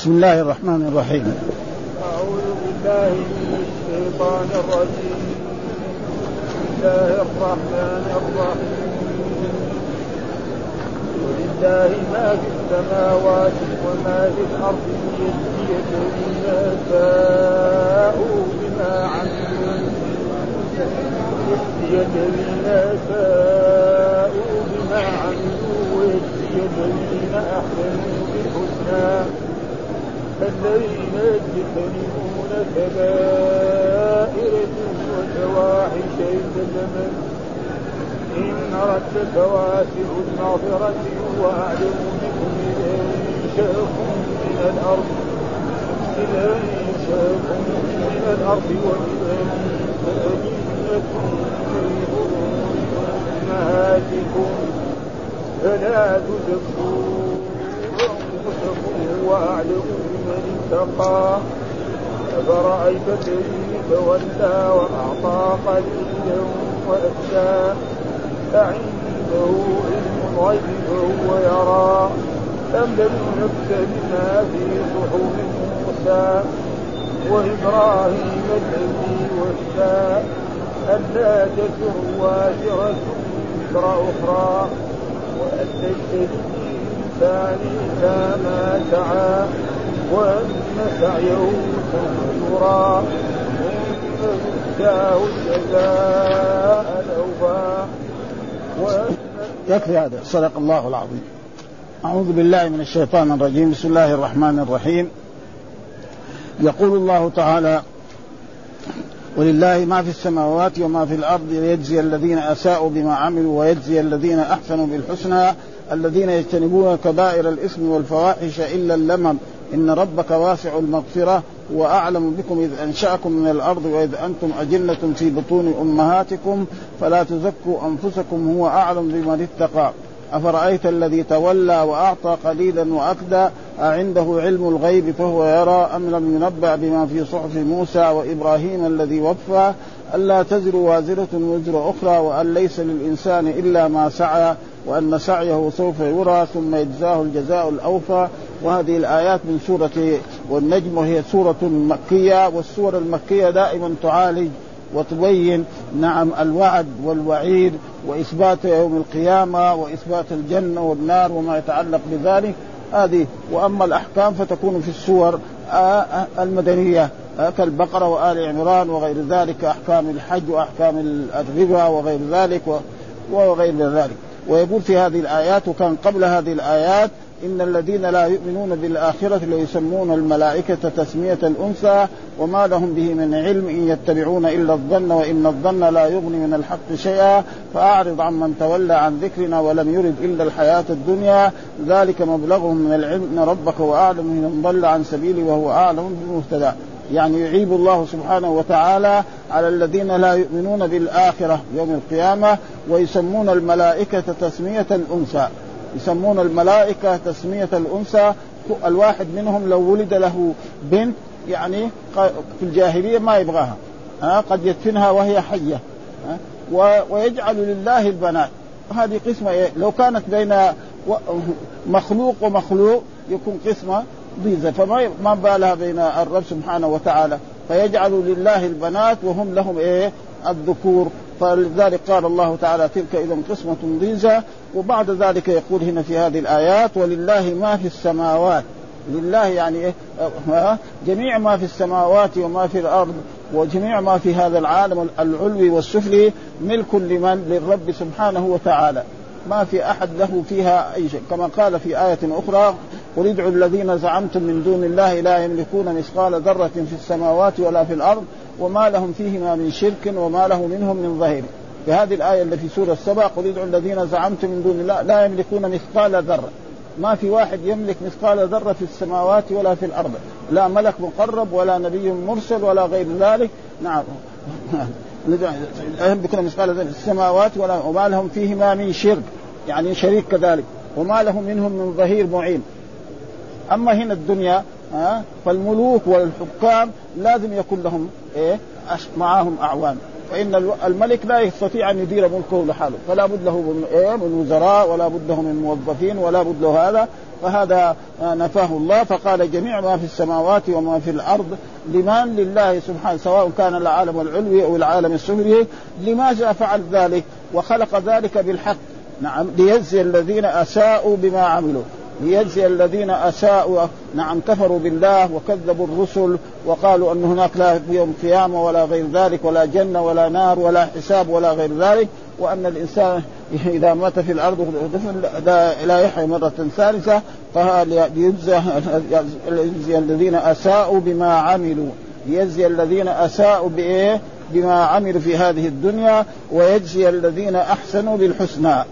بسم الله الرحمن الرحيم. أعوذ بالله من الشيطان الرجيم. بسم الله الرحمن الرحيم. ولله ما في السماوات وما في الأرض ليجزي الذين ساءوا بما عملوا ليجزي الذين ساءوا بما عملوا ويجزي الذين أحسنوا بالحسنى. الذين يجتنبون كبائر وفواحش الزمن إن ربك واسع المغفرة وأعلم بكم إذا أنشأكم من الأرض إذا أنشأكم من الأرض وإذا أنشأكم في أمهاتكم فلا تزكوا أنفسكم هو أعلم بمن اتقى أفرأيت الذي تولى وأعطى قليلا وأكدى أعنده علم الغيب فهو يرى. أم لم بما في صحف موسى. وإبراهيم الذي وفى. ألا تزر وازرة وزر أخرى. وأن تجتهد الإنسان إذا ما سعى وأن سعيه سوف يرى ثم يؤتاه الجزاء الأوفى يكفي هذا. صدق الله العظيم. أعوذ بالله من الشيطان الرجيم. بسم الله الرحمن الرحيم. يقول الله تعالى ولله ما في السماوات وما في الأرض ليجزي الذين أساءوا بما عملوا ويجزي الذين أحسنوا بالحسنى الذين يجتنبون كبائر الإثم والفواحش إلا اللمم. إن ربك واسع المغفرة وأعلم بكم إذ أنشأكم من الأرض وإذ أنتم اجنه في بطون أمهاتكم. فلا تزكوا أنفسكم هو أعلم بمن اتقى. أفرأيت الذي تولى وأعطى قليلا وأكدى؟ أعنده علم الغيب فهو يرى. أم لم ينبأ بما في صحف موسى وإبراهيم الذي وفى؟ ألا تزر وازرة وزر أخرى وأن ليس للإنسان إلا ما سعى. وأن سعيه سوف يرى ثم يجزاه الجزاء الأوفى. وهذه الآيات من سورة والنجم وهي سورة مكية والسور المكية دائما تعالج وتبين نعم الوعد والوعيد وإثبات يوم القيامة وإثبات الجنة والنار وما يتعلق بذلك. هذه وأما الأحكام فتكون في السور آه، آه، المدنية آه، كالبقرة وآل عمران وغير ذلك أحكام الحج وأحكام الربا وغير ذلك وغير ذلك. ويقول في هذه الآيات وكان قبل هذه الآيات إن الذين لا يؤمنون بالآخرة ليسمون الملائكة تسمية الأنثى وما لهم به من علم إن يتبعون إلا الظن وإن الظن لا يغني من الحق شيئا فأعرض عن من تولى عن ذكرنا ولم يرد إلا الحياة الدنيا ذلك مبلغهم من العلم ربك وأعلم من ضل عن سبيله وهو أعلم بالمهتدى يعني يعيب الله سبحانه وتعالى على الذين لا يؤمنون بالآخرة يوم القيامة ويسمون الملائكة تسمية الأنثى يسمون الملائكة تسمية الأنثى الواحد منهم لو ولد له بنت يعني في الجاهلية ما يبغاها ها قد يدفنها وهي حية ويجعل لله البنات هذه قسمة إيه؟ لو كانت بين مخلوق ومخلوق يكون قسمة ضيزة فما ما بالها بين الرب سبحانه وتعالى؟ فيجعل لله البنات وهم لهم إيه؟ الذكور. فلذلك قال الله تعالى تلك إذا قسمة ضيزى. وبعد ذلك يقول هنا في هذه الآيات ولله ما في السماوات. لله يعني إيه؟ جميع ما في السماوات وما في الأرض وجميع ما في هذا العالم العلوي والسفلي ملك لمن؟ للرب سبحانه وتعالى. ما في أحد له فيها أي شيء. كما قال في آية أخرى قل ادعوا الذين زعمتم من دون الله لا يملكون مثقال ذره في السماوات ولا في الأرض وما لهم فيهما من شرك وما له منهم من ظهير. في هذه الآية التي في سورة السبع قل ادعوا الذين زعمتم من دون الله لا يملكون مثقال ذرة. ما في واحد يملك مثقال ذرة في السماوات ولا في الأرض. لا ملك مقرب ولا نبي مرسل ولا غير ذلك. نعم. لا يملكون مثقال ذرة في السماوات ولا وما لهم فيهما من شرك. يعني شريك كذلك. وما له منهم من ظهير معين. أما هنا الدنيا ها فالملوك والحكام لازم يكون لهم إيه معاهم اعوان فإن الملك لا يستطيع أن يدير ملكه لحاله. فلا بد له من إيه من وزراء ولا بد له من موظفين ولا بد له هذا. فهذا نفاه الله. فقال جميع ما في السماوات وما في الأرض لمن؟ لله سبحانه سواء كان العالم العلوي أو العالم السفلي. لماذا فعل ذلك وخلق ذلك بالحق. نعم ليجزي الذين أساءوا بما عملوا. ليجزي الذين أساءوا. نعم كفروا بالله وكذبوا الرسل وقالوا أن هناك لا يوم قيامة ولا غير ذلك ولا جنة ولا نار ولا حساب ولا غير ذلك وأن الإنسان إذا مات في الأرض لا يحيى مرة ثالثة فليجزي الذين أساءوا بما عملوا. ليجزي الذين أساءوا بإيه؟ بما عملوا في هذه الدنيا ويجزي الذين أحسنوا بالحسنى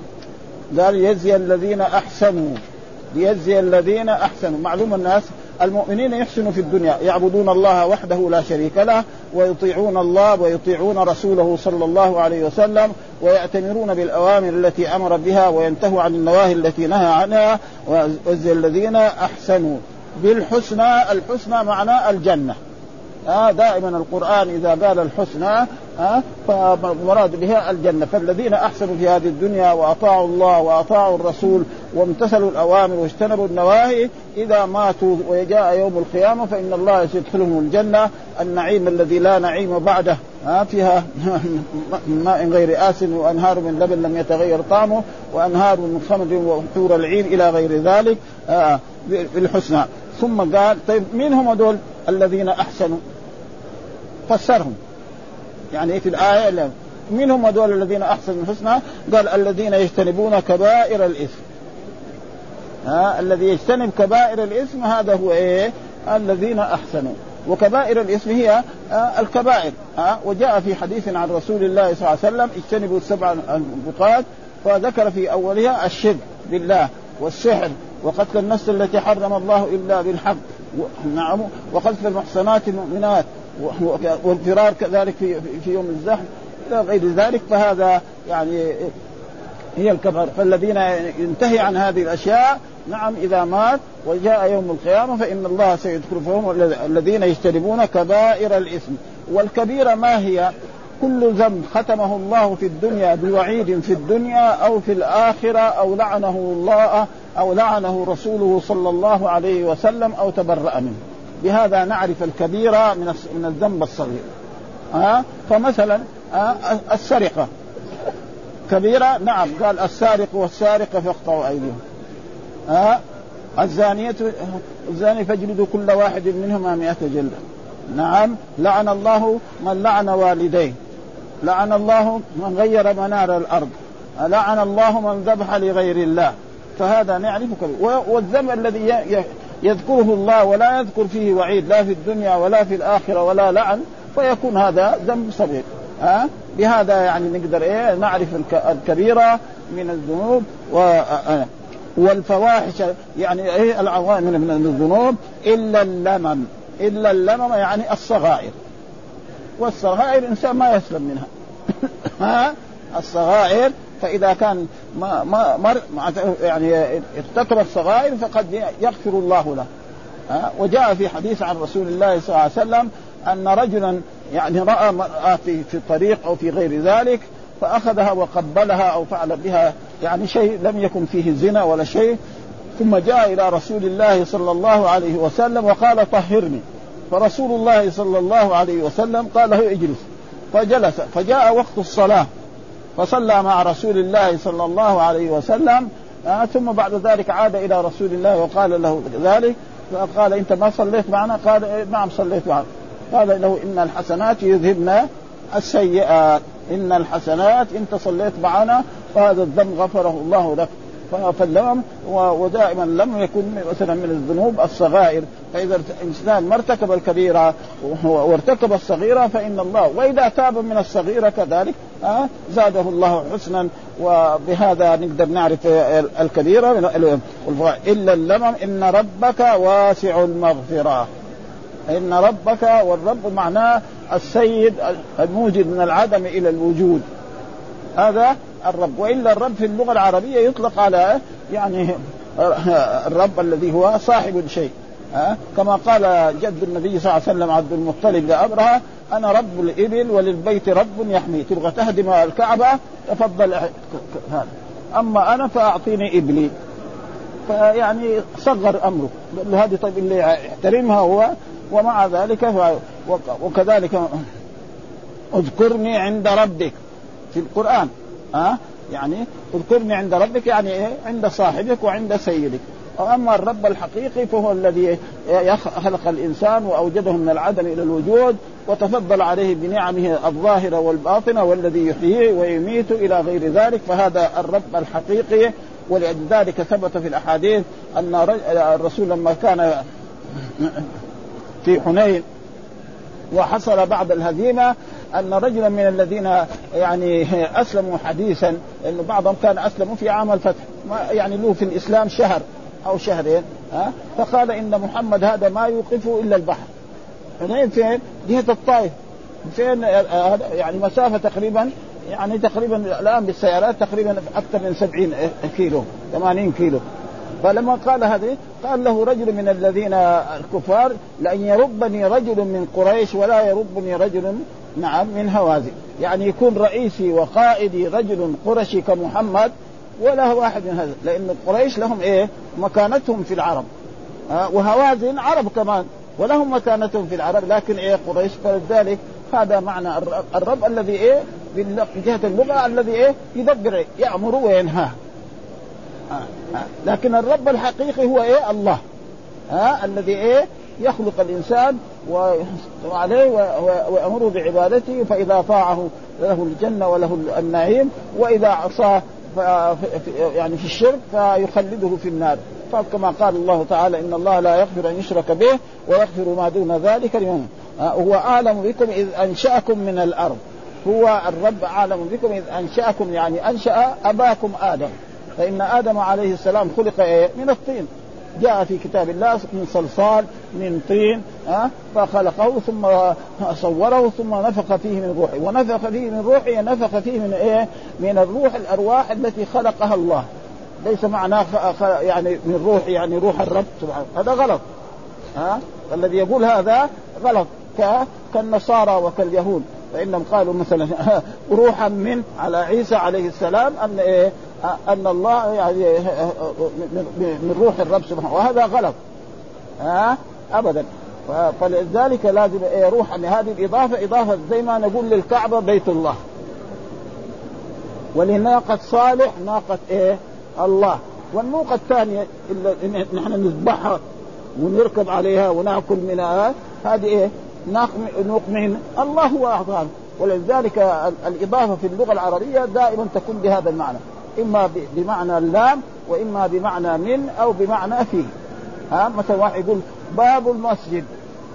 قال يجزي الذين أحسنوا. ليجزي الذين أحسنوا. معلوم الناس المؤمنين يحسنوا في الدنيا يعبدون الله وحده لا شريك له ويطيعون الله ويطيعون رسوله صلى الله عليه وسلم ويأتمرون بالأوامر التي أمر بها وينتهوا عن النواهي التي نهى عنها. ويجزي الذين أحسنوا. بالحسنى الحسنى معناه الجنة. آه دائما القرآن إذا قال الحسنى آه فمراد بها الجنة. فالذين أحسنوا في هذه الدنيا وأطاعوا الله وأطاعوا الرسول وامتثلوا الأوامر واجتنبوا النواهي إذا ماتوا وجاء يوم القيامة فإن الله سيدخلهم الجنة. النعيم الذي لا نعيم بعده آه فيها من ماء غير آسن وأنهار من لبن لم يتغير طعمه وأنهار من خمر وحور العين إلى غير ذلك آه بالحسنى. ثم قال طيب مين هم دول الذين أحسنوا؟ فسرهم. يعني في الآية من هم هذول الذين أحسنوا الحسنى قال الذين يجتنبون كبائر الإثم. ها الذي يجتنب كبائر الإثم هذا هو إيه؟ الذين أحسنوا. وكبائر الإثم هي آه الكبائر. آه وجاء في حديث عن رسول الله صلى الله عليه وسلم اجتنبوا السبع الموبقات فذكر في أولها الشرك بالله والسحر وقتل النفس التي حرم الله إلا بالحق نعم وقذف المحصنات المؤمنات. والفرار كذلك في في يوم الزحف إلى غير ذلك فهذا يعني هي الكبر فالذين ينتهي عن هذه الأشياء نعم إذا مات وجاء يوم القيامة فإن الله سيدخل فهم الذين يجتنبون كبائر الإثم. والكبيرة ما هي؟ كل ذنب ختمه الله في الدنيا بوعيد في الدنيا أو في الآخرة أو لعنه الله أو لعنه رسوله صلى الله عليه وسلم أو تبرأ منه. بهذا نعرف الكبيرة من من الذنب الصغير. ها؟ فمثلا السرقة. كبيرة؟ نعم. قال السارق والسارقة فاقطعوا أيديهم. ها؟ الزانية الزاني فاجلدوا كل واحد منهما مئة جلدة. نعم. لعن الله من لعن والديه. لعن الله من غير منار الأرض. لعن الله من ذبح لغير الله. فهذا نعرفه كبير. والذنب الذي يذكره الله ولا يذكر فيه وعيد لا في الدنيا ولا في الآخرة ولا لعن فيكون هذا ذنب صغير. ها؟ أه؟ بهذا يعني نقدر إيه؟ نعرف الكبيرة من الذنوب و والفواحش يعني إيه؟ العوامل من الذنوب إلا اللمم إلا اللمم يعني الصغائر. والصغائر الانسان ما يسلم منها. ها؟ الصغائر فإذا كان ما ما مر يعني ارتكب الصغائر فقد يغفر الله له. وجاء في حديث عن رسول الله صلى الله عليه وسلم أن رجلا يعني رأى مرأة في في الطريق أو في غير ذلك فأخذها وقبلها أو فعل بها يعني شيء لم يكن فيه زنا ولا شيء. ثم جاء إلى رسول الله صلى الله عليه وسلم وقال طهرني. فرسول الله صلى الله عليه وسلم قال له اجلس. فجلس. فجاء وقت الصلاة. فصلى مع رسول الله صلى الله عليه وسلم آه ثم بعد ذلك عاد إلى رسول الله وقال له ذلك فقال أنت ما صليت معنا؟ قال إيه نعم صليت معنا قال له إن الحسنات يذهبن السيئات إن الحسنات انت صليت معنا فهذا الذنب غفره الله لك فاللمم ودائما لم يكن مثلا من الذنوب الصغائر. فإذا الإنسان ما ارتكب الكبيرة وارتكب الصغيرة فإن الله وإذا تاب من الصغيرة كذلك زاده الله حسنا. وبهذا نقدر نعرف الكبيرة إلا اللمم إن ربك واسع المغفرة. إن ربك والرب معناه السيد الموجد من العدم إلى الوجود. هذا الرب وإلا الرب في اللغة العربية يطلق على يعني الرب الذي هو صاحب الشيء ها؟ كما قال جد النبي صلى الله عليه وسلم عبد المطلب لأبرهة أنا رب الإبل وللبيت رب يحمي. تبغى تهدم الكعبة؟ تفضل. هذا أما أنا فأعطيني إبلي. فيعني صغر أمره. قال له هذه طيب اللي يحترمها هو ومع ذلك وكذلك اذكرني عند ربك. في القرآن. ها؟ يعني اذكرني عند ربك يعني إيه؟ عند صاحبك وعند سيدك. وأما الرب الحقيقي فهو الذي خلق الإنسان وأوجده من العدم إلى الوجود وتفضل عليه بنعمه الظاهرة والباطنة والذي يحييه ويميت إلى غير ذلك. فهذا الرب الحقيقي ولذلك ثبت في الأحاديث أن الرسول لما كان في حنين وحصل بعد الهزيمة أن رجلا من الذين يعني أسلموا حديثا انه بعضهم كان أسلموا في عام الفتح يعني له في الإسلام شهر أو شهرين ها؟ فقال إن محمد هذا ما يوقفه إلا البحر. حنين فين؟ جهة الطائف. فين؟ يعني مسافة تقريبا يعني تقريبا الآن بالسيارات تقريبا أكثر من 70 كيلو 80 كيلو. فلما قال هذه قال له رجل من الذين الكفار لأن يربني رجل من قريش ولا يربني رجل نعم من هوازن. يعني يكون رئيسي وقائدي رجل قرشي كمحمد ولا واحد من هذا. لأن قريش لهم إيه؟ مكانتهم في العرب. أه وهوازن عرب كمان ولهم مكانتهم في العرب. لكن إيه؟ قريش فلذلك هذا معنى الرب, الرب الذي إيه؟ من جهة اللغة الذي إيه؟ يدبر يأمر وينهى. آه آه لكن الرب الحقيقي هو إيه؟ الله. ها آه الذي إيه؟ يخلق الإنسان وعليه ويأمره بعبادته فإذا طاعه له الجنة وله النعيم وإذا عصاه يعني في الشرك فيخلده في النار. فكما قال الله تعالى إن الله لا يغفر أن يشرك به ويغفر ما دون ذلك لمن هو أعلم بكم إذ أنشأكم من الأرض. هو الرب أعلم بكم إذ أنشأكم يعني أنشأ أباكم آدم. فإن آدم عليه السلام خلق إيه؟ من الطين. جاء في كتاب الله من صلصال من طين أه؟ فخلقه ثم صوره ثم نفخ فيه من روحه ونفخ فيه من روحه نفخ فيه من إيه؟ من الروح الأرواح التي خلقها الله ليس معناه يعني من روح يعني روح الرب سبحانه هذا غلط ها؟ الذي يقول هذا غلط كالنصارى وكاليهود فإنهم قالوا مثلا روحا من على عيسى عليه السلام أن إيه أن الله يعني من روح الرب سبحانه وهذا غلط. ها؟ ابدا. فلذلك لازم إيه روح هذه الإضافة إضافة زي ما نقول للكعبة بيت الله. ولناقة صالح ناقة إيه؟ الله. والنوقة الثانية اللي نحن نذبحها ونركب عليها ونأكل منها هذه إيه؟ نوق من الله هو اعطانا ولذلك الإضافة في اللغة العربية دائما تكون بهذا المعنى. إما بمعنى اللام وإما بمعنى من أو بمعنى في. ها مثلا واحد يقول باب المسجد.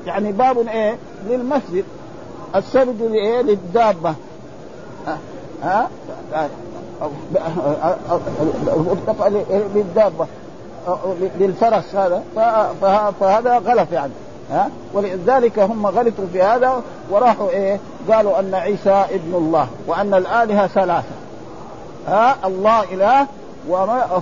يعني باب إيه؟ للمسجد. السرج لإيه؟ للدابة. ها للدابة. للفرس هذا. فهذا غلط يعني. ها؟ ولذلك هم غلطوا في هذا وراحوا إيه؟ قالوا أن عيسى ابن الله وأن الآلهة ثلاثة. ها الله إله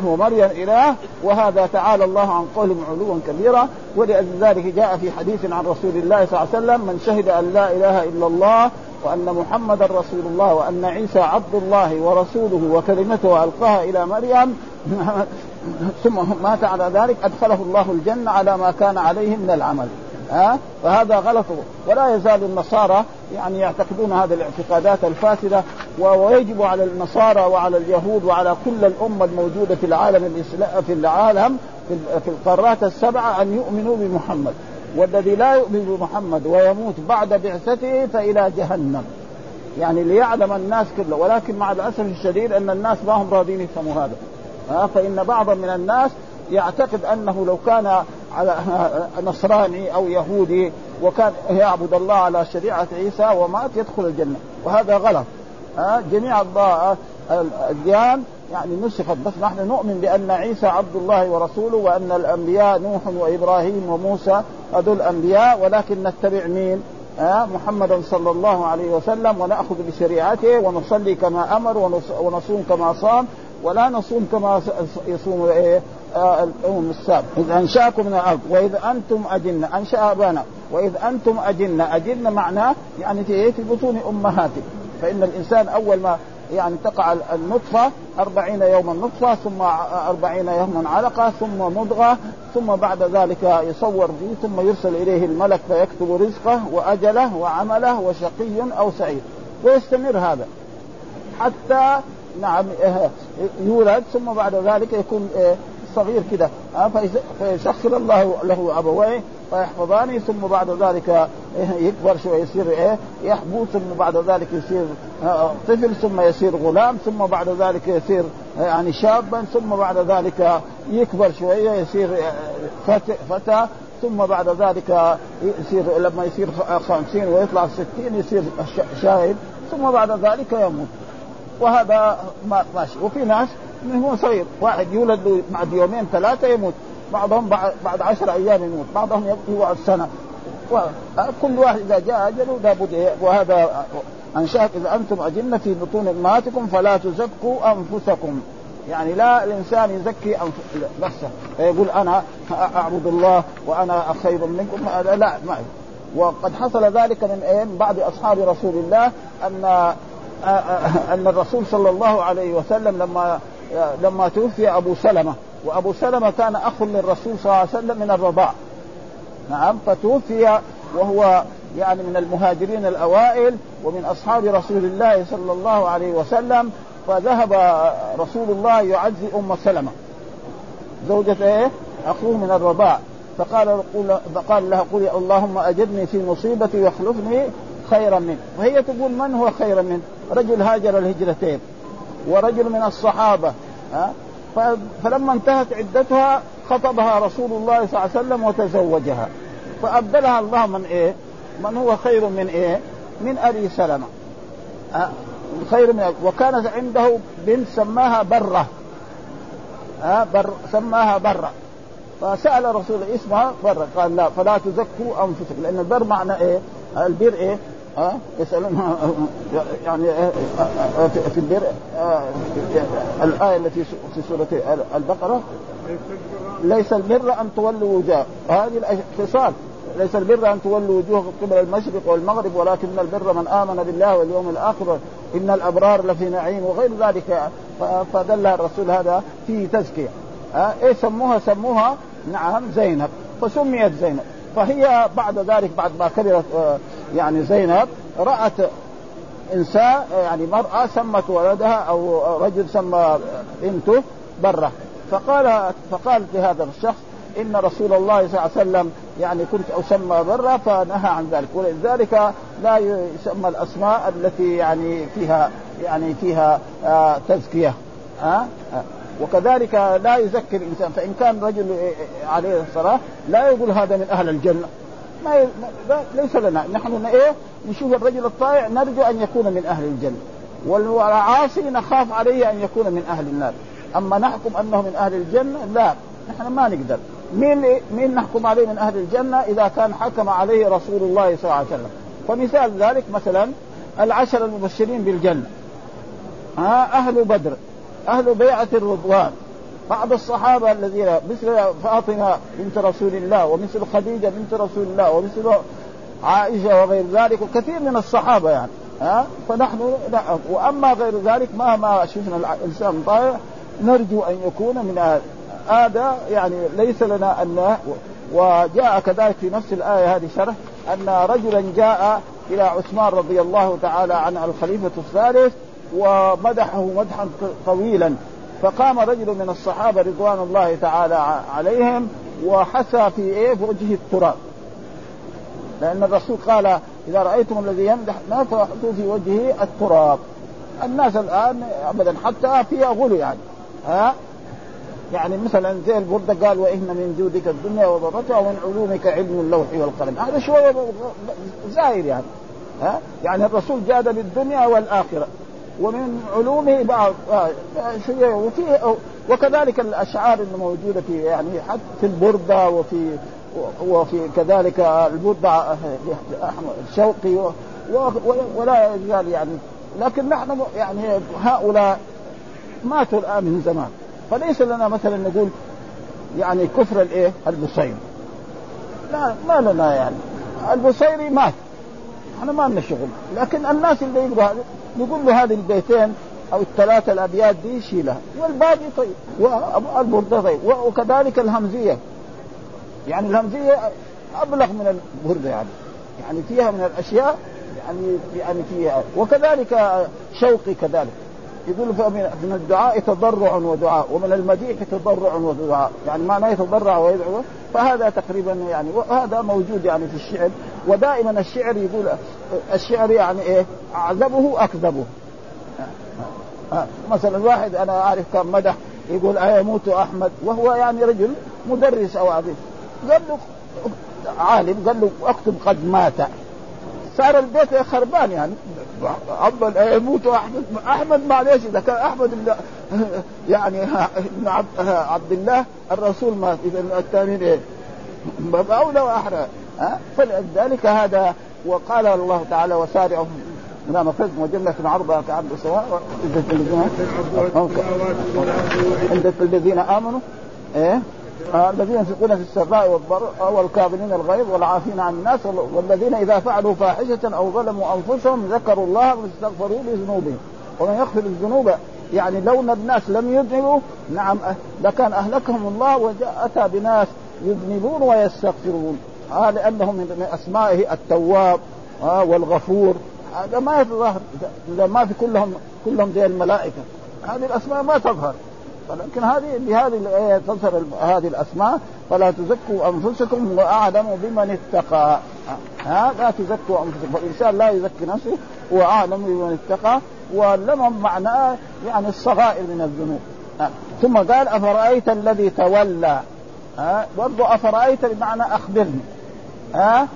ومريم إله وهذا تعالى الله عن قولهم علوا كبيرا. ولذلك جاء في حديث عن رسول الله صلى الله عليه وسلم من شهد أن لا إله إلا الله وأن محمدا رسول الله وأن عيسى عبد الله ورسوله وكلمته ألقاها إلى مريم ثم مات على ذلك أدخله الله الجنة على ما كان عليه من العمل. ها؟ فهذا غلط. ولا يزال النصارى يعني يعتقدون هذه الاعتقادات الفاسدة ويجب على النصارى وعلى اليهود وعلى كل الأمة الموجودة في العالم الاسلام في العالم في القارات السبعة أن يؤمنوا بمحمد. والذي لا يؤمن بمحمد ويموت بعد بعثته فإلى جهنم. يعني ليعلم الناس كله. ولكن مع الأسف الشديد أن الناس ما هم راضين يفهموا هذا. فإن بعضا من الناس يعتقد أنه لو كان على نصراني أو يهودي وكان يعبد الله على شريعة عيسى ومات يدخل الجنة. وهذا غلط. ها جميع الأديان يعني نسخت بس نحن نؤمن بأن عيسى عبد الله ورسوله وأن الأنبياء نوح وإبراهيم وموسى هذول انبياء ولكن نتبع مين؟ آه محمدا صلى الله عليه وسلم ونأخذ بشريعته ونصلي كما أمر ونصوم كما صام ولا نصوم كما يصوم إيه؟ آه الامم السابقه إذ أنشأكم من الأرض وإذ أنتم أجنة أنشأ أبانا وإذ أنتم أجنة. أجنة معناه يعني في في بطون امهاتكم فإن الإنسان أول ما يعني تقع النطفة أربعين يوما نطفة ثم أربعين يوما علقة ثم مضغة ثم بعد ذلك يصور فيه ثم يرسل إليه الملك فيكتب رزقه وأجله وعمله وشقي أو سعيد. ويستمر هذا. حتى نعم يولد ثم بعد ذلك يكون صغير كده فيسخر الله له أبويه فيحفظانه ثم بعد ذلك يكبر شوي يصير إيه يحبو ثم بعد ذلك يصير طفل ثم يصير غلام ثم بعد ذلك يصير يعني شابا ثم بعد ذلك يكبر شوية يصير فتى ثم بعد ذلك يصير لما يصير خمسين ويطلع ستين يصير شاهد ثم بعد ذلك يموت. وهذا ماشي. وفي ناس هو صغير. واحد يولد بعد يومين ثلاثة يموت. بعضهم بعد عشر أيام يموت. بعضهم يقعد سنة. كل واحد إذا جاء اجله لابد وهذا انشاك إذا أنتم أجنة في بطون أمهاتكم فلا تزكوا أنفسكم. يعني لا الإنسان يزكي نفسه. فيقول أنا أعبد الله وأنا خير منكم. هذا لا ما وقد حصل ذلك من بعض أصحاب رسول الله أن أن الرسول صلى الله عليه وسلم لما لما توفي أبو سلمة وأبو سلمة كان أخ للرسول صلى الله عليه وسلم من الرضاع. نعم فتوفي وهو يعني من المهاجرين الأوائل ومن أصحاب رسول الله صلى الله عليه وسلم فذهب رسول الله يعزي أم سلمة. زوجة إيه؟ أخوه من الرضاع. فقال فقال لها قولي اللهم أجرني في مصيبتي واخلفني خيرا منه. وهي تقول من هو خيرا منه؟ رجل هاجر الهجرتين ورجل من الصحابة ها فلما انتهت عدتها خطبها رسول الله صلى الله عليه وسلم وتزوجها فأبدلها الله من إيه؟ من هو خير من إيه؟ من أبي سلمة خير من وكانت عنده بنت سماها برة ها بر سماها برة فسأل رسول اسمها برة قال لا فلا تزكوا أنفسكم لأن البر معنى إيه؟ البر إيه؟ ها؟ يسألون يعني في البر الآية التي في سورة البقرة. ليس البر أن تولوا وجوه هذه الخصال ليس البر أن تولوا وجوهكم قبل المشرق والمغرب ولكن البر من آمن بالله واليوم الآخر. إن الأبرار لفي نعيم وغير ذلك. فدل الرسول هذا في تزكية. إيه سموها؟ سموها نعم زينب. فسميت زينب. فهي بعد ذلك بعد ما كبرت يعني زينب رأت إنسان يعني مرأة سمت ولدها أو رجل سمى بنته برة. فقال فقالت لهذا الشخص إن رسول الله صلى الله عليه وسلم يعني كنت أسمى برة فنهى عن ذلك. ولذلك لا يسمى الأسماء التي يعني فيها يعني فيها آه تزكية. ها آه؟ وكذلك لا يزكي الإنسان فإن كان رجل عليه الصلاة لا يقول هذا من أهل الجنة. ما. ليس لنا. نحن إيه؟ نشوف الرجل الطائع نرجو أن يكون من أهل الجنة. والعاصي نخاف عليه أن يكون من أهل النار. أما نحكم أنه من أهل الجنة؟ لا. نحن ما نقدر. مين مين نحكم عليه من أهل الجنة؟ إذا كان حكم عليه رسول الله صلى الله عليه وسلم. فمثال ذلك مثلا العشر المبشرين بالجنة. ها؟ أهل بدر. أهل بيعة الرضوان. بعض الصحابة الذين مثل فاطمة بنت رسول الله ومثل خديجة بنت رسول الله ومثل عائشة وغير ذلك وكثير من الصحابة يعني ها؟ فنحن لا وأما غير ذلك مهما شفنا الإنسان ضايع نرجو أن يكون من هذا يعني ليس لنا أن وجاء كذلك في نفس الآية هذه شرح أن رجلا جاء إلى عثمان رضي الله تعالى عنه الخليفة الثالث ومدحه مدحا طويلا. فقام رجل من الصحابة رضوان الله تعالى عليهم وحثى في إيه؟ في وجهه التراب. لأن الرسول قال إذا رأيتم الذي يمدح ما فاحطوا في وجهه التراب. الناس الآن ابدا حتى فيها غلو يعني. ها؟ يعني مثلا زي البردة قال وإن من جودك الدنيا وضرتها ومن علومك علم اللوح والقلم. هذا شوية زايد يعني. ها؟ يعني الرسول جاد بالدنيا والآخرة. ومن علومه بعض شيء وفي وكذلك الأشعار الموجوده في يعني حتى في البردة وفي وفي كذلك البردة الشوقي ولا يزال يعني. لكن نحن يعني هؤلاء ماتوا الآن من زمان. فليس لنا مثلا نقول يعني كفر الإيه؟ البصيري لا ما لنا يعني. البصيري مات. إحنا ما لنا شغل. لكن الناس اللي يقولوا هذا نقول له هذه البيتين أو الثلاثة الأبيات دي شيلها والباقي طيب. والبرده طيب. وكذلك الهمزية. يعني الهمزية أبلغ من البرده يعني. يعني فيها من الأشياء يعني يعني فيها. وكذلك شوقي كذلك. يقول من الدعاء تضرع ودعاء ومن المديح تضرع ودعاء. يعني معناه يتضرع ويدعو. فهذا تقريبا يعني وهذا موجود يعني في الشعر ودائما الشعر يقول الشعر يعني إيه؟ أعذبه أكذبه. مثلا واحد أنا أعرف كم مدح يقول ايموت أحمد؟ وهو يعني رجل مدرس أو عظيم. قال له عالم قال له اكتب قد مات. صار البيت خربان يعني. عبد يموت أحمد. أحمد معلش إذا كان أحمد يعني ابن عبد الله الرسول مات إذا الثانيين إيه؟ اولى واحرى ها؟ فلذلك هذا وقال الله تعالى وسارعوا لا مفرد وجنة عرضها كعرض السواء عند الذين آمنوا. إيه؟ الذين ينفقون في السراء والضراء والكاظمين الغيظ والعافين عن الناس والذين إذا فعلوا فاحشة أو ظلموا أنفسهم ذكروا الله واستغفروا لذنوبهم. ومن يغفر الذنوب يعني لو الناس لم يذنبوا نعم لكان أهلكهم الله واتى بناس يذنبون ويستغفرون. آه لأنه من أسمائه التواب آه والغفور. هذا ما يتظاهر إذا ما في كلهم كلهم زي الملائكة. هذه الأسماء ما تظهر. ولكن هذه بهذه تظهر هذه الأسماء فلا تزكوا أنفسكم وأعلم بمن اتقى. ها؟ لا تزكوا أنفسكم. فالانسان لا يزكي نفسه هو أعلم بمن اتقى. واللمم معناه يعني الصغائر من الذنوب. ثم قال أفرأيت الذي تولى؟ ها؟ برضو أفرأيت بمعنى أخبرني. ها؟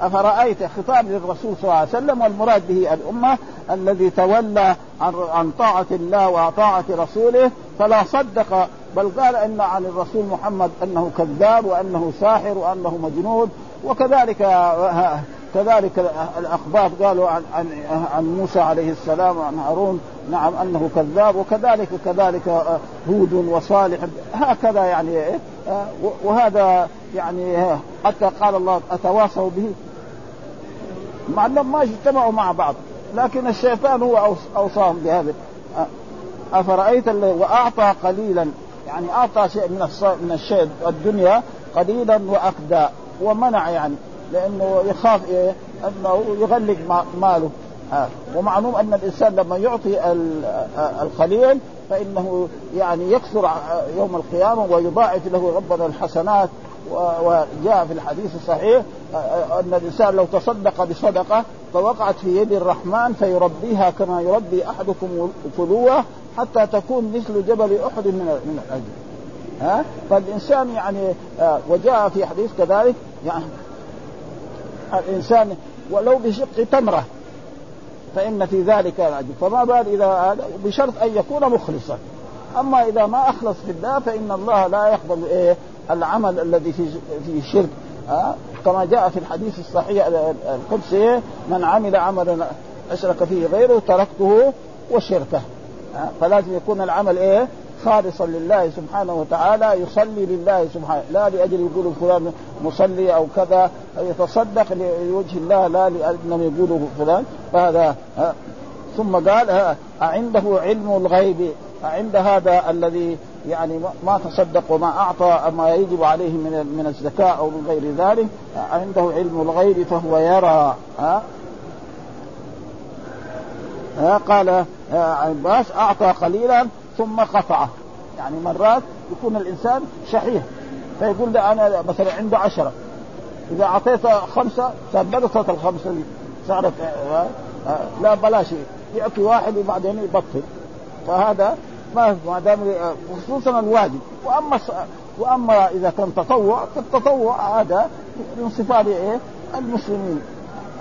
أفرأيت خطاب للرسول صلى الله عليه وسلم والمراد به الأمة الذي تولى عن عن طاعة الله وطاعة رسوله فلا صدق بل قال إن عن الرسول محمد أنه كذاب وأنه ساحر وأنه مجنون وكذلك كذلك الأخبار قالوا عن عن عن موسى عليه السلام وعن هارون نعم أنه كذاب وكذلك كذلك هود وصالح هكذا يعني وهذا يعني حتى قال الله أتواصوا به. مع أنهم ما اجتمعوا مع بعض لكن الشيطان هو أوصاهم بهذا. أفرأيت وأعطى قليلا يعني أعطى شيء من من الشيء الدنيا قليلا واكدى ومنع يعني لأنه يخاف إيه أنه يغلق ماله. آه. ومعلوم أن الإنسان لما يعطي القليل فإنه يعني يكثر يوم القيامة ويضاعف له ربنا الحسنات. وجاء في الحديث الصحيح أن الإنسان لو تصدق بصدقة فوقعت في يد الرحمن فيربيها كما يربي أحدكم فلوه حتى تكون مثل جبل أحد من من الاجر ها؟ فالإنسان يعني وجاء في حديث كذلك يعني الإنسان ولو بشق تمرة فإن في ذلك الاجر فما بال إذا بشرط أن يكون مخلصا. أما إذا ما أخلص في الله فإن الله لا يقبل إيه؟ العمل الذي في في شرك ها كما جاء في الحديث الصحيح القدسي من عمل عملا أشرك فيه غيره تركته وشركه. فلازم يكون العمل إيه؟ خالصا لله سبحانه وتعالى يصلي لله سبحانه لا لأجل يقولوا فلان مصلي أو كذا أو يتصدق لوجه الله لا لأنهم يقولوا فلان فهذا ثم قال أعنده علم الغيب عند هذا الذي يعني ما تصدق وما أعطى ما يجب عليه من من الزكاة أو من غير ذلك عنده علم الغيب فهو يرى ها؟ قال عباس أعطى قليلا ثم قطعه يعني مرات يكون الإنسان شحيح فيقول ده أنا مثلا عنده عشرة. إذا اعطيت خمسة ثبتت الخمسة صارت لا بلاش يعطي واحد وبعدين يبطل. فهذا ما ما دام خصوصا الواجب. وأما وأما إذا كان تطوع فالتطوع هذا من صفات إيه؟ المسلمين.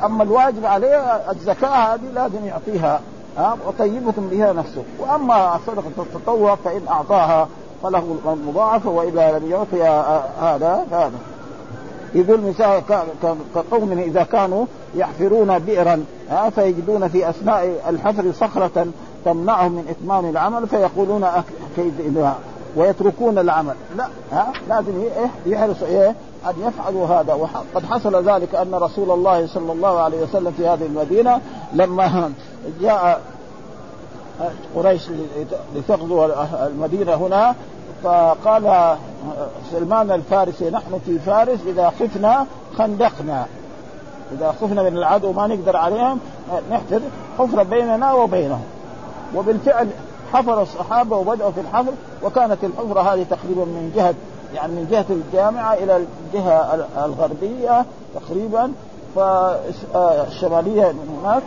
أما الواجب عليه الزكاة هذه لازم يعطيها ها؟ وطيبة بها نفسه. وأما صدقة التطوع فإن أعطاها فله المضاعفة وإذا لم يعطي هذا فهذا يقول مثال كقوم إذا كانوا يحفرون بئرا فيجدون في أثناء الحفر صخرة تمنعهم من إتمام العمل فيقولون ويتركون العمل. لا ها لازم إيه يحرصوا إيه أن يفعلوا هذا. وقد حصل ذلك أن رسول الله صلى الله عليه وسلم في هذه المدينة لما جاء قريش لتغزو المدينة هنا فقال سلمان الفارسي نحن في فارس إذا خفنا خندقنا. إذا خفنا من العدو ما نقدر عليهم نحفر حفرة بيننا وبينهم. وبالفعل حفر الصحابة وبدأوا في الحفر وكانت الحفرة هذه تقريبا من جهة يعني من جهة الجامعة إلى الجهة الغربية تقريبا فالشمالية هناك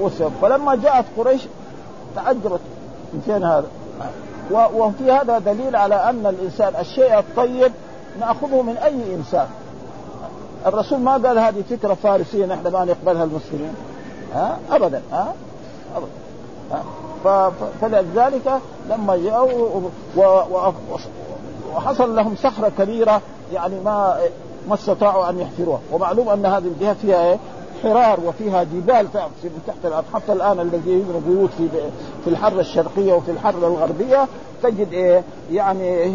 وسب. فلما جاءت قريش تعجبت. من فين هذا؟ وفي هذا دليل على أن الإنسان الشيء الطيب نأخذه من أي إنسان. الرسول ما قال هذه فكرة فارسية نحن ما نقبلها المسلمين. ها؟ ابدا ها؟ ابدا ها؟ فلذلك لما جاءوا وحصل لهم صخرة كبيرة يعني ما ما استطاعوا أن يحفروها. ومعلوم أن هذه الجهة فيها إيه؟ حرار وفيها جبال تحت الأرض. حتى الآن الذي يبنوا بيوت في في الحرة الشرقية وفي الحرة الغربية تجد إيه يعني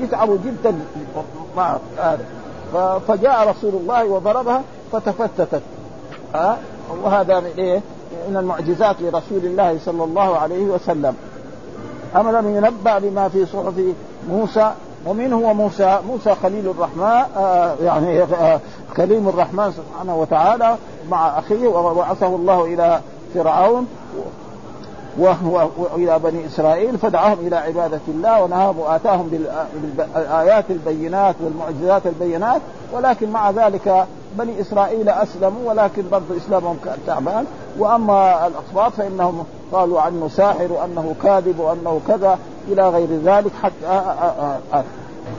يتعبوا جدا. مع هذا فجاء رسول الله وضربها فتفتتت. ها؟ وهذا من إيه؟ من المعجزات لرسول الله صلى الله عليه وسلم. أمر أن ينبأ بما في صحف موسى ومن هو موسى؟ موسى خليل الرحمن آه يعني آه كريم الرحمن سبحانه وتعالى مع أخيه وبعثه الله إلى فرعون والى بني إسرائيل فدعاهم إلى عبادة الله ونهاهم وآتاهم بالآيات البينات والمعجزات البينات ولكن مع ذلك بني إسرائيل أسلموا ولكن برضو إسلامهم كان تعبان. وأما الاقباط فإنهم قالوا عنه ساحر وأنه كاذب وأنه كذا. إلى غير ذلك حتى آآ آآ آآ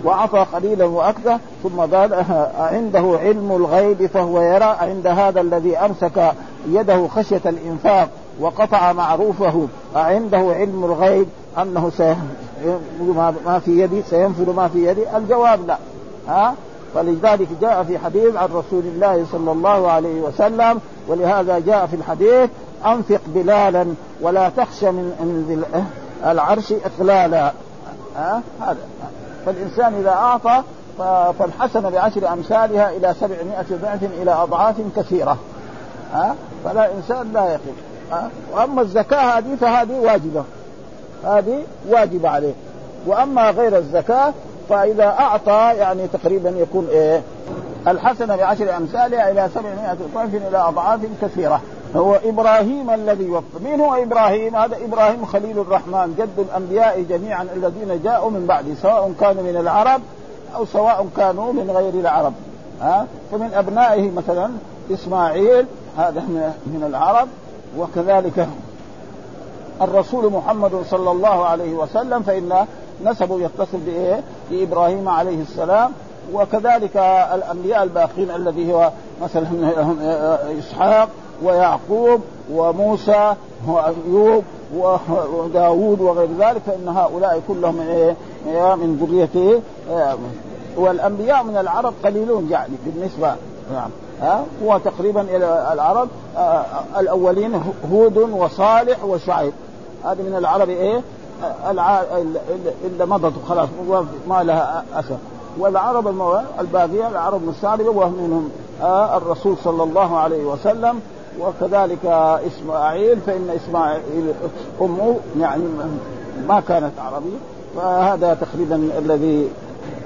وعطى قليلا وأكثر ثم قال عنده علم الغيب فهو يرى عند هذا الذي أمسك يده خشية الإنفاق وقطع معروفه أعنده علم الغيب أنه ما في يدي سينفذ ما في يدي الجواب لا ها؟ فلذلك جاء في حديث عن رسول الله صلى الله عليه وسلم ولهذا جاء في الحديث أنفق بلالا ولا تخشى من العرش إقلالا ها؟ هذا. فالإنسان إذا أعطى فالحسنة بعشر أمثالها إلى سبعمائة ضعف إلى أضعاف كثيرة. ها؟ فلا إنسان لا يقف وأما الزكاة هذه فهذه واجبة. هذه واجبه عليه. وأما غير الزكاة فإذا أعطى يعني تقريبا يكون إيه؟ الحسنة بعشر أمثالها إلى سبعمائة ضعف إلى أضعاف كثيرة. هو إبراهيم الذي وفى. مين هو إبراهيم؟ هذا إبراهيم خليل الرحمن جد الأنبياء جميعا الذين جاءوا من بعده سواء كانوا من العرب أو سواء كانوا من غير العرب. ها؟ فمن أبنائه مثلا إسماعيل هذا من العرب وكذلك الرسول محمد صلى الله عليه وسلم فإن نسبه يتصل بإيه؟ بإبراهيم عليه السلام. وكذلك الأنبياء الباقين الذي هو مثلا إسحاق ويعقوب وموسى وأيوب وداود وغير ذلك فإن هؤلاء كلهم من إيه؟ من ذريته والأنبياء من العرب قليلون يعني بالنسبة نعم ها هو تقريبا إلى العرب آه الأولين هود وصالح وشعيب هذه من العرب إيه. اللي مضت خلاص ما لها أثر والعرب. الباقية العرب المستعربه ومنهم آه الرسول صلى الله عليه وسلم وكذلك إسماعيل فإن إسماعيل أمه يعني ما كانت عربية فهذا تقريبا الذي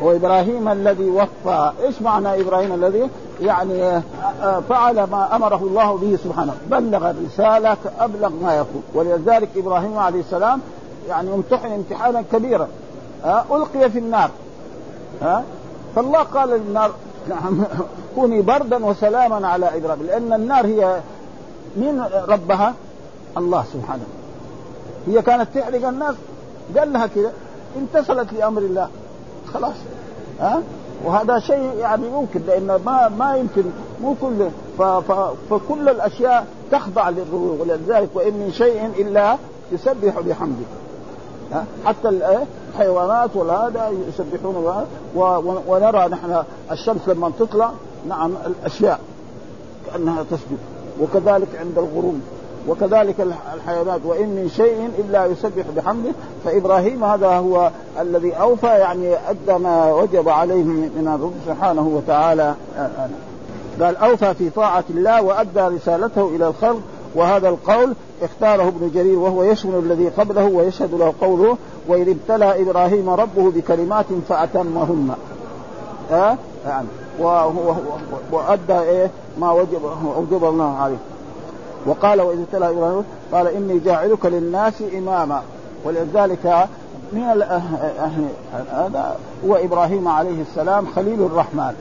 وابراهيم الذي وفى. إيش معنى إبراهيم الذي؟ يعني آه، آه، فعل ما أمره الله به سبحانه. بلغ الرسالة أبلغ ما يكون ولذلك إبراهيم عليه السلام يعني امتحن امتحانا كبيرا ها ألقي في النار ها فالله قال للنار نعم كوني بردا وسلاما على إبراهيم لأن النار هي من ربها؟ الله سبحانه. هي كانت تحرق الناس قال لها كذا امتثلت لأمر الله. خلاص. ها؟ وهذا شيء يعني ممكن لأن ما ما يمكن مو كل فكل الأشياء تخضع للربوب ولذلك وإن من شيء إلا يسبح بحمده. حتى إيه؟ الحيوانات وهذا يسبحون ونرى نحن الشمس لما تطلع نعم الأشياء كأنها تسجد. وكذلك عند الغروب وكذلك الحيوانات. وإن من شيء إلا يسبح بحمده. فإبراهيم هذا هو الذي أوفى يعني أدى ما وجب عليه من الرب سبحانه وتعالى. قال أوفى في طاعة الله وأدى رسالته إلى الخلق. وهذا القول اختاره ابن جرير وهو يشمل الذي قبله ويشهد له قوله وإذ ابتلى إبراهيم ربه بكلمات فأتمهن. ها يعني وأدى إيه؟ ما وجب أوجب الله عليه. وقال وإذ ابتلى إبراهيم قال إني جاعلك للناس إماما. ولذلك من هذا هو إبراهيم عليه السلام خليل الرحمن.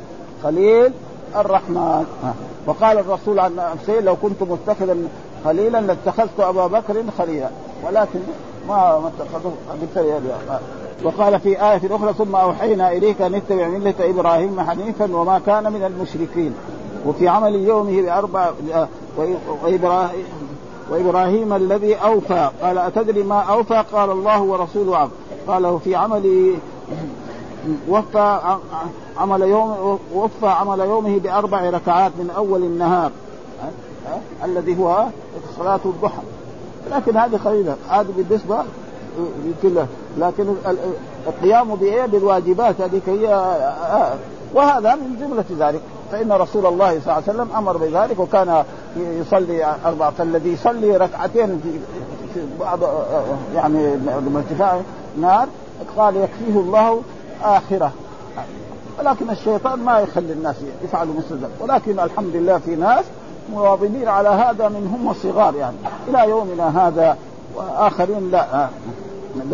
خليل الرحمن. وقال الرسول عن نفسه لو كنت متخذا خليلا لاتخذت أبا بكر خليلا. ولكن ما ما اتخذه وقال في آية أخرى ثم أوحينا إليك أن اتبع ملة إبراهيم حنيفا وما كان من المشركين. وفي عمل يومه بأربع وإبراهيم وإبراهيم الذي أوفى. قال أتدري ما أوفى؟ قال الله ورسوله. عبد قال في عمل وفى عمل يوم وفى عمل يومه بأربع ركعات من أول النهار. الذي هو صلاة الضحى. لكن هذه قليلة هذه بالنسبة كلها لكن القيام بإيه؟ بالواجبات هذه هي وهذا من جملة ذلك. فإن رسول الله صلى الله عليه وسلم أمر بذلك وكان يصلي أربعة فالذي يصلي ركعتين في, بعض يعني ارتفاع نار قال يكفيه الله آخرة. ولكن الشيطان ما يخلي الناس يفعلوا مثل ذلك. ولكن الحمد لله في ناس مواظبين على هذا من هم الصغار يعني. إلى يومنا هذا وآخرين لا.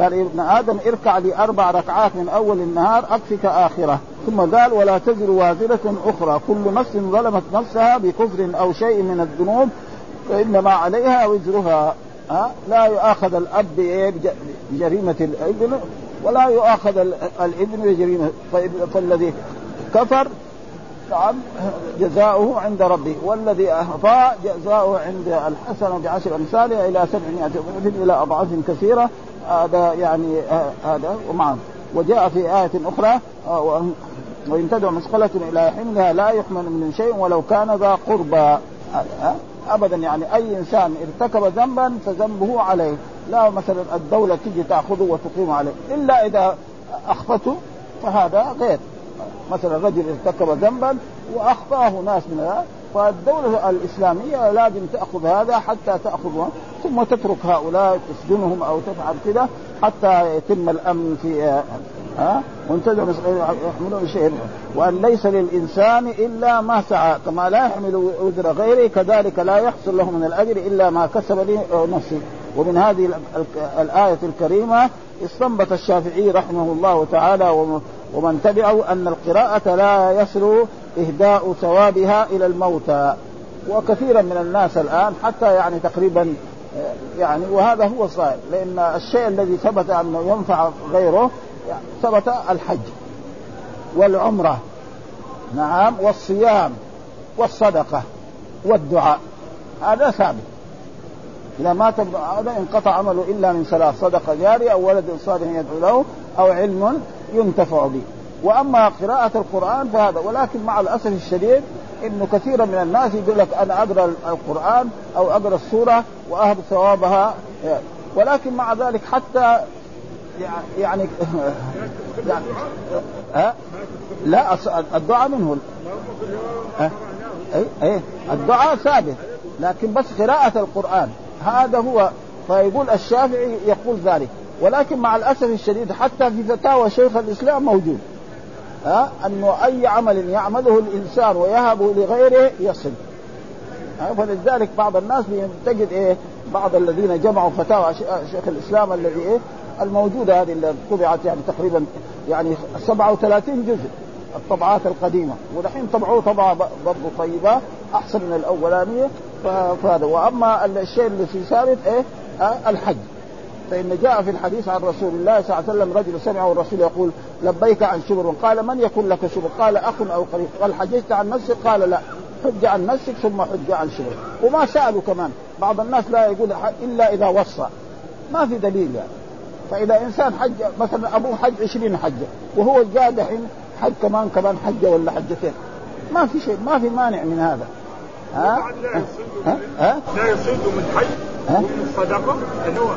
قال ابن آدم اركع لي أربع ركعات من أول النهار أكفك آخرة. ثم قال ولا تزر وازرة أخرى. كل نفس ظلمت نفسها بكفر أو شيء من الذنوب فإنما عليها وزرها. ها لا يؤاخذ الأب بجريمة الابن ولا يؤاخذ الإبن بجريمة فالذي كفر نعم جزاؤه عند ربه. والذي أخطأ جزاؤه عند الحسنة بعشر أمثالها إلى سبعمائة ضعف إلى أضعاف كثيرة. هذا يعني هذا ومعه. وجاء في آية أخرى وإن تدعو مثقلة إلى حملها لا يحمل من شيء ولو كان ذا قربى. ابدا يعني أي إنسان ارتكب ذنبا فذنبه عليه. لا مثلا الدولة تجي تأخذه وتقيم عليه. إلا إذا أخفته فهذا غير. مثلا رجل ارتكب ذنبا وأخطأه ناس من فالدولة الإسلامية لازم تأخذ هذا حتى تأخذ ثم تترك هؤلاء تسجنهم أو تفعل كذا حتى يتم الأمن في ها؟ وانتدعوا يحملون شيء وأن ليس للإنسان إلا ما سعى كما لا يحمل وزر غيره كذلك لا يحصل له من الأجر إلا ما كسب نفسه ومن هذه الآية الكريمة استنبط الشافعي رحمه الله تعالى ومن تبعه أن القراءة لا يصل إهداء ثوابها إلى الموتى. وكثيرا من الناس الآن حتى يعني تقريبا يعني وهذا هو الصحيح لأن الشيء الذي ثبت أنه ينفع غيره يعني ثبت الحج والعمرة. نعم والصيام والصدقة والدعاء. هذا ثابت. إذا مات هذا انقطع عمله إلا من ثلاث صدقة جارية أو ولد صالح يدعو له أو علم ينتفع به. وأما قراءة القرآن فهذا ولكن مع الأسف الشديد انه كثيرا من الناس يقول لك أنا أقرأ القرآن أو أقرأ السورة وأهب ثوابها. ولكن مع ذلك حتى يعني ها؟ لا الدعاء منه. اي اي الدعاء ثابت لكن بس قراءة القرآن. هذا هو. فيقول الشافعي يقول ذلك. ولكن مع الأسف الشديد حتى في فتاوى شيخ الإسلام موجود. ها؟ انه أي عمل يعمله الإنسان ويهبه لغيره يصل. فلذلك بعض الناس تجد إيه؟ بعض الذين جمعوا فتاوى شيخ الإسلام الذي إيه؟ الموجودة هذه اللي طبعت يعني تقريبا يعني 37 جزء الطبعات القديمة. ودحين طبعوه طبعة برضه طيبة أحسن من الأولانية. فهذا. وأما الشيء اللي في ثابت إيه؟ الحج. فإن جاء في الحديث عن رسول الله صلى الله عليه وسلم رجل سمعه الرسول يقول لبيك عن شبر قال من يكون لك شبر؟ قال أخ أو قريب. قال حججت عن نفسك؟ قال لا. حج عن نفسك ثم حج عن شبر. وما سألوا كمان. بعض الناس لا يقول إلا إذا وصى. ما في دليل يعني. فإذا إنسان حج مثلا أبوه حج 20 حجة وهو جاء دحين حج كمان كمان حجة ولا حجتين. ما في شيء ما في مانع من هذا. ها؟ لا يصد من حج ومن إنه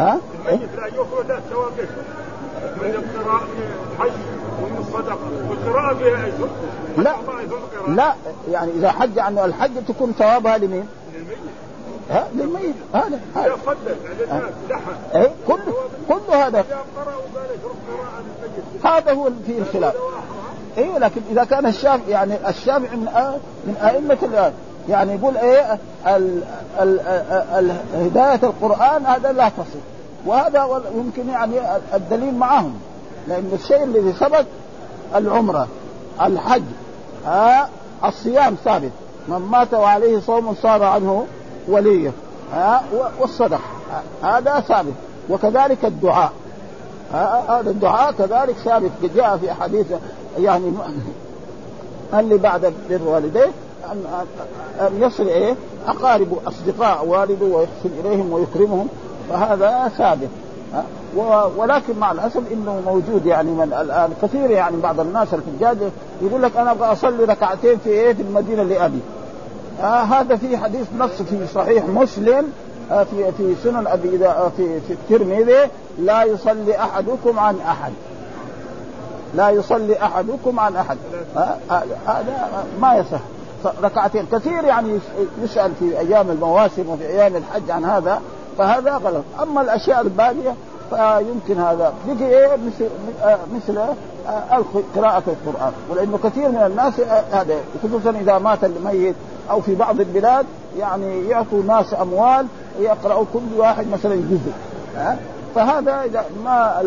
ها؟ الميت لا يخرج له ثواب من القراءة الحج ومن الصدقة والقراءة فيها أجر لا. لا يعني إذا حج عنه الحج تكون ثوابها لمين؟ ها؟ للميت. هذا الناس لحى اي كل كل هذا. الميت هذا هو فيه الخلاف. أيوه لكن إذا كان الشافعي يعني الشافعي من آ- من آئمة الآن يعني يقول إيه ال ال ال هداية القرآن هذا لا تصل. وهذا يمكن يعني الدليل معهم. لأن الشيء الذي ثبت العمرة الحج ها الصيام ثابت. من مات وعليه صوم صار عنه وليه ها والصدق هذا ثابت. وكذلك الدعاء هذا الدعاء كذلك ثابت. جاء في احاديث يعني اللي بعد بر الوالدين ان أن يصل إيه أقارب أصدقاء والده ويحسن إليهم ويكرمهم فهذا ثابت. ولكن مع الأسف إنه موجود يعني من الآن كثير يعني بعض الناس الحجاج يقول لك أنا أبغى أصلي ركعتين في إيه؟ في المدينة لابي آه هذا في حديث نص في صحيح مسلم آه في في سنن أبي آه في في الترمذي لا يصلي أحدكم عن أحد. لا يصلي أحدكم عن أحد. آه، آه، هذا ما يصح. ركعتين. كثير يعني يس- يسأل في أيام المواسم وفي أيام الحج عن هذا فهذا غلط. أما الأشياء الباقيه فيمكن هذا. بقي إيه؟ مثل آه، مثل آه، قراءة القرآن. ولأنه كثير من الناس آه، هذا خصوصا إذا مات الميت أو في بعض البلاد يعني يعطوا ناس أموال يقرأوا كل واحد مثلا جزء. ها؟ فهذا إذا ما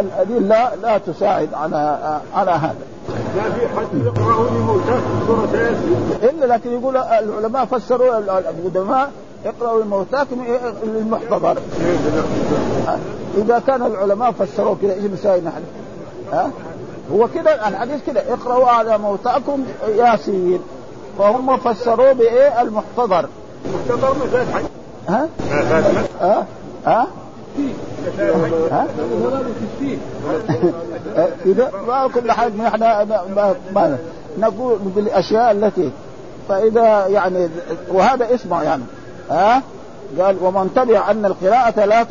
الأدلة لا تساعد على آه، على هذا. لا في حد لموتاه إلا لكن يقول العلماء فسروا القدماء يقرأوا الموتاكم للمحتضر إذا كان العلماء فسروا كذا إيش نسوي نحن؟ ها؟ هو كذا الحديث كذا اقرأوا على موتاكم ياسين فهم فسروه بإيه؟ المحتضر مختبر مساء الحج ها؟ ها؟ ها؟ ها؟ إذا ما كل حاجة نحن ما, ما نقول بالاشياء التي فإذا يعني وهذا اسمع يعني ها قال ومن تبع أن القراءة لا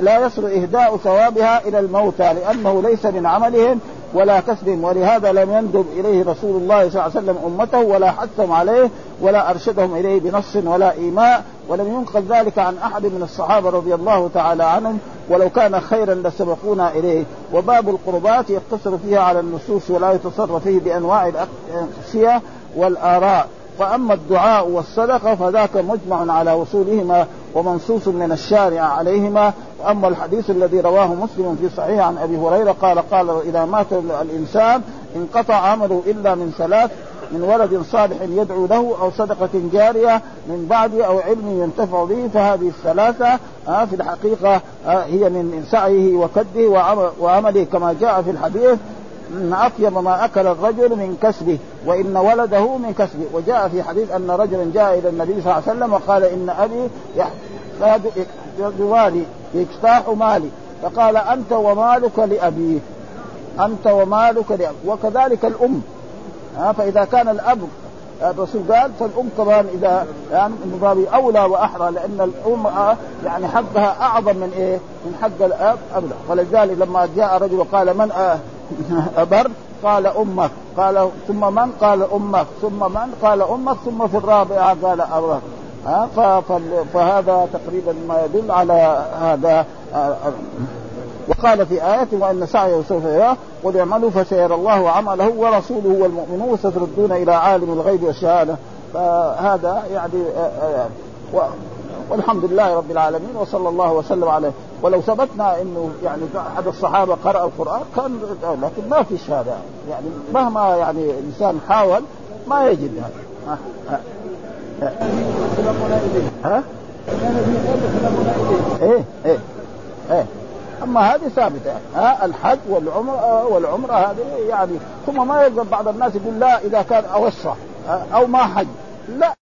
لا يصل إهداء ثوابها إلى الموتى لأنه ليس من عملهم ولا كسبهم ولهذا لم يندب إليه رسول الله صلى الله عليه وسلم أمته ولا حثهم عليه ولا أرشدهم إليه بنص ولا إيماء. ولم ينقل ذلك عن أحد من الصحابة رضي الله تعالى عنهم. ولو كان خيرا لسبقونا إليه. وباب القربات يقتصر فيها على النصوص ولا يتصرف فيه بأنواع الاقصيه والآراء. فاما الدعاء والصدقة فذاك مجمع على وصولهما ومنصوص من الشارع عليهما. وأما الحديث الذي رواه مسلم في صحيح عن أبي هريرة قال قال إذا مات الإنسان انقطع عمله إلا من ثلاث من ولد صالح يدعو له أو صدقة جارية من بعد أو علم ينتفع به فهذه الثلاثة آه في الحقيقة آه هي من سعيه وكده وعم- وعمله كما جاء في الحديث. إن أطيب ما أكل الرجل من كسبه وإن ولده من كسبه. وجاء في حديث أن رجلا جاء إلى النبي صلى الله عليه وسلم وقال إن أبي يحتاج يجتاح مالي. فقال أنت ومالك لابيك أنت ومالك لأبيك وكذلك الأم. فإذا كان الأب الرسول قال فالأم كمان إذا يعني من باب أولى وأحرى لأن الأم آه، يعني حقها أعظم من إيه؟ من حق الأب ابدا ولذلك لما جاء رجل وقال من ابر قال أمك قال ثم من؟ قال أمك ثم من؟ قال أمك ثم في الرابعة قال فال- فهذا تقريبا ما يدل على هذا آه، آه، وقال في آية وأن سعيه سوف يراه قل اعملوا فسيرى الله عمله ورسوله والمؤمنون ستردون إلى عالم الغيب والشهادة. فهذا يعني آه، والحمد لله رب العالمين وصلى الله وسلم عليه ولو ثبتنا إنه يعني أحد الصحابة قرأ القرآن كان لكن ما في شهادة. يعني مهما يعني الانسان حاول ما يجد. هذا ها؟ إيه إيه إيه. أما هذه ثابتة. ها الحج والعمرة والعمرة هذه يعني ثم ما يقدر بعض الناس يقول لا إذا كان أوسع أو ما حج. لا.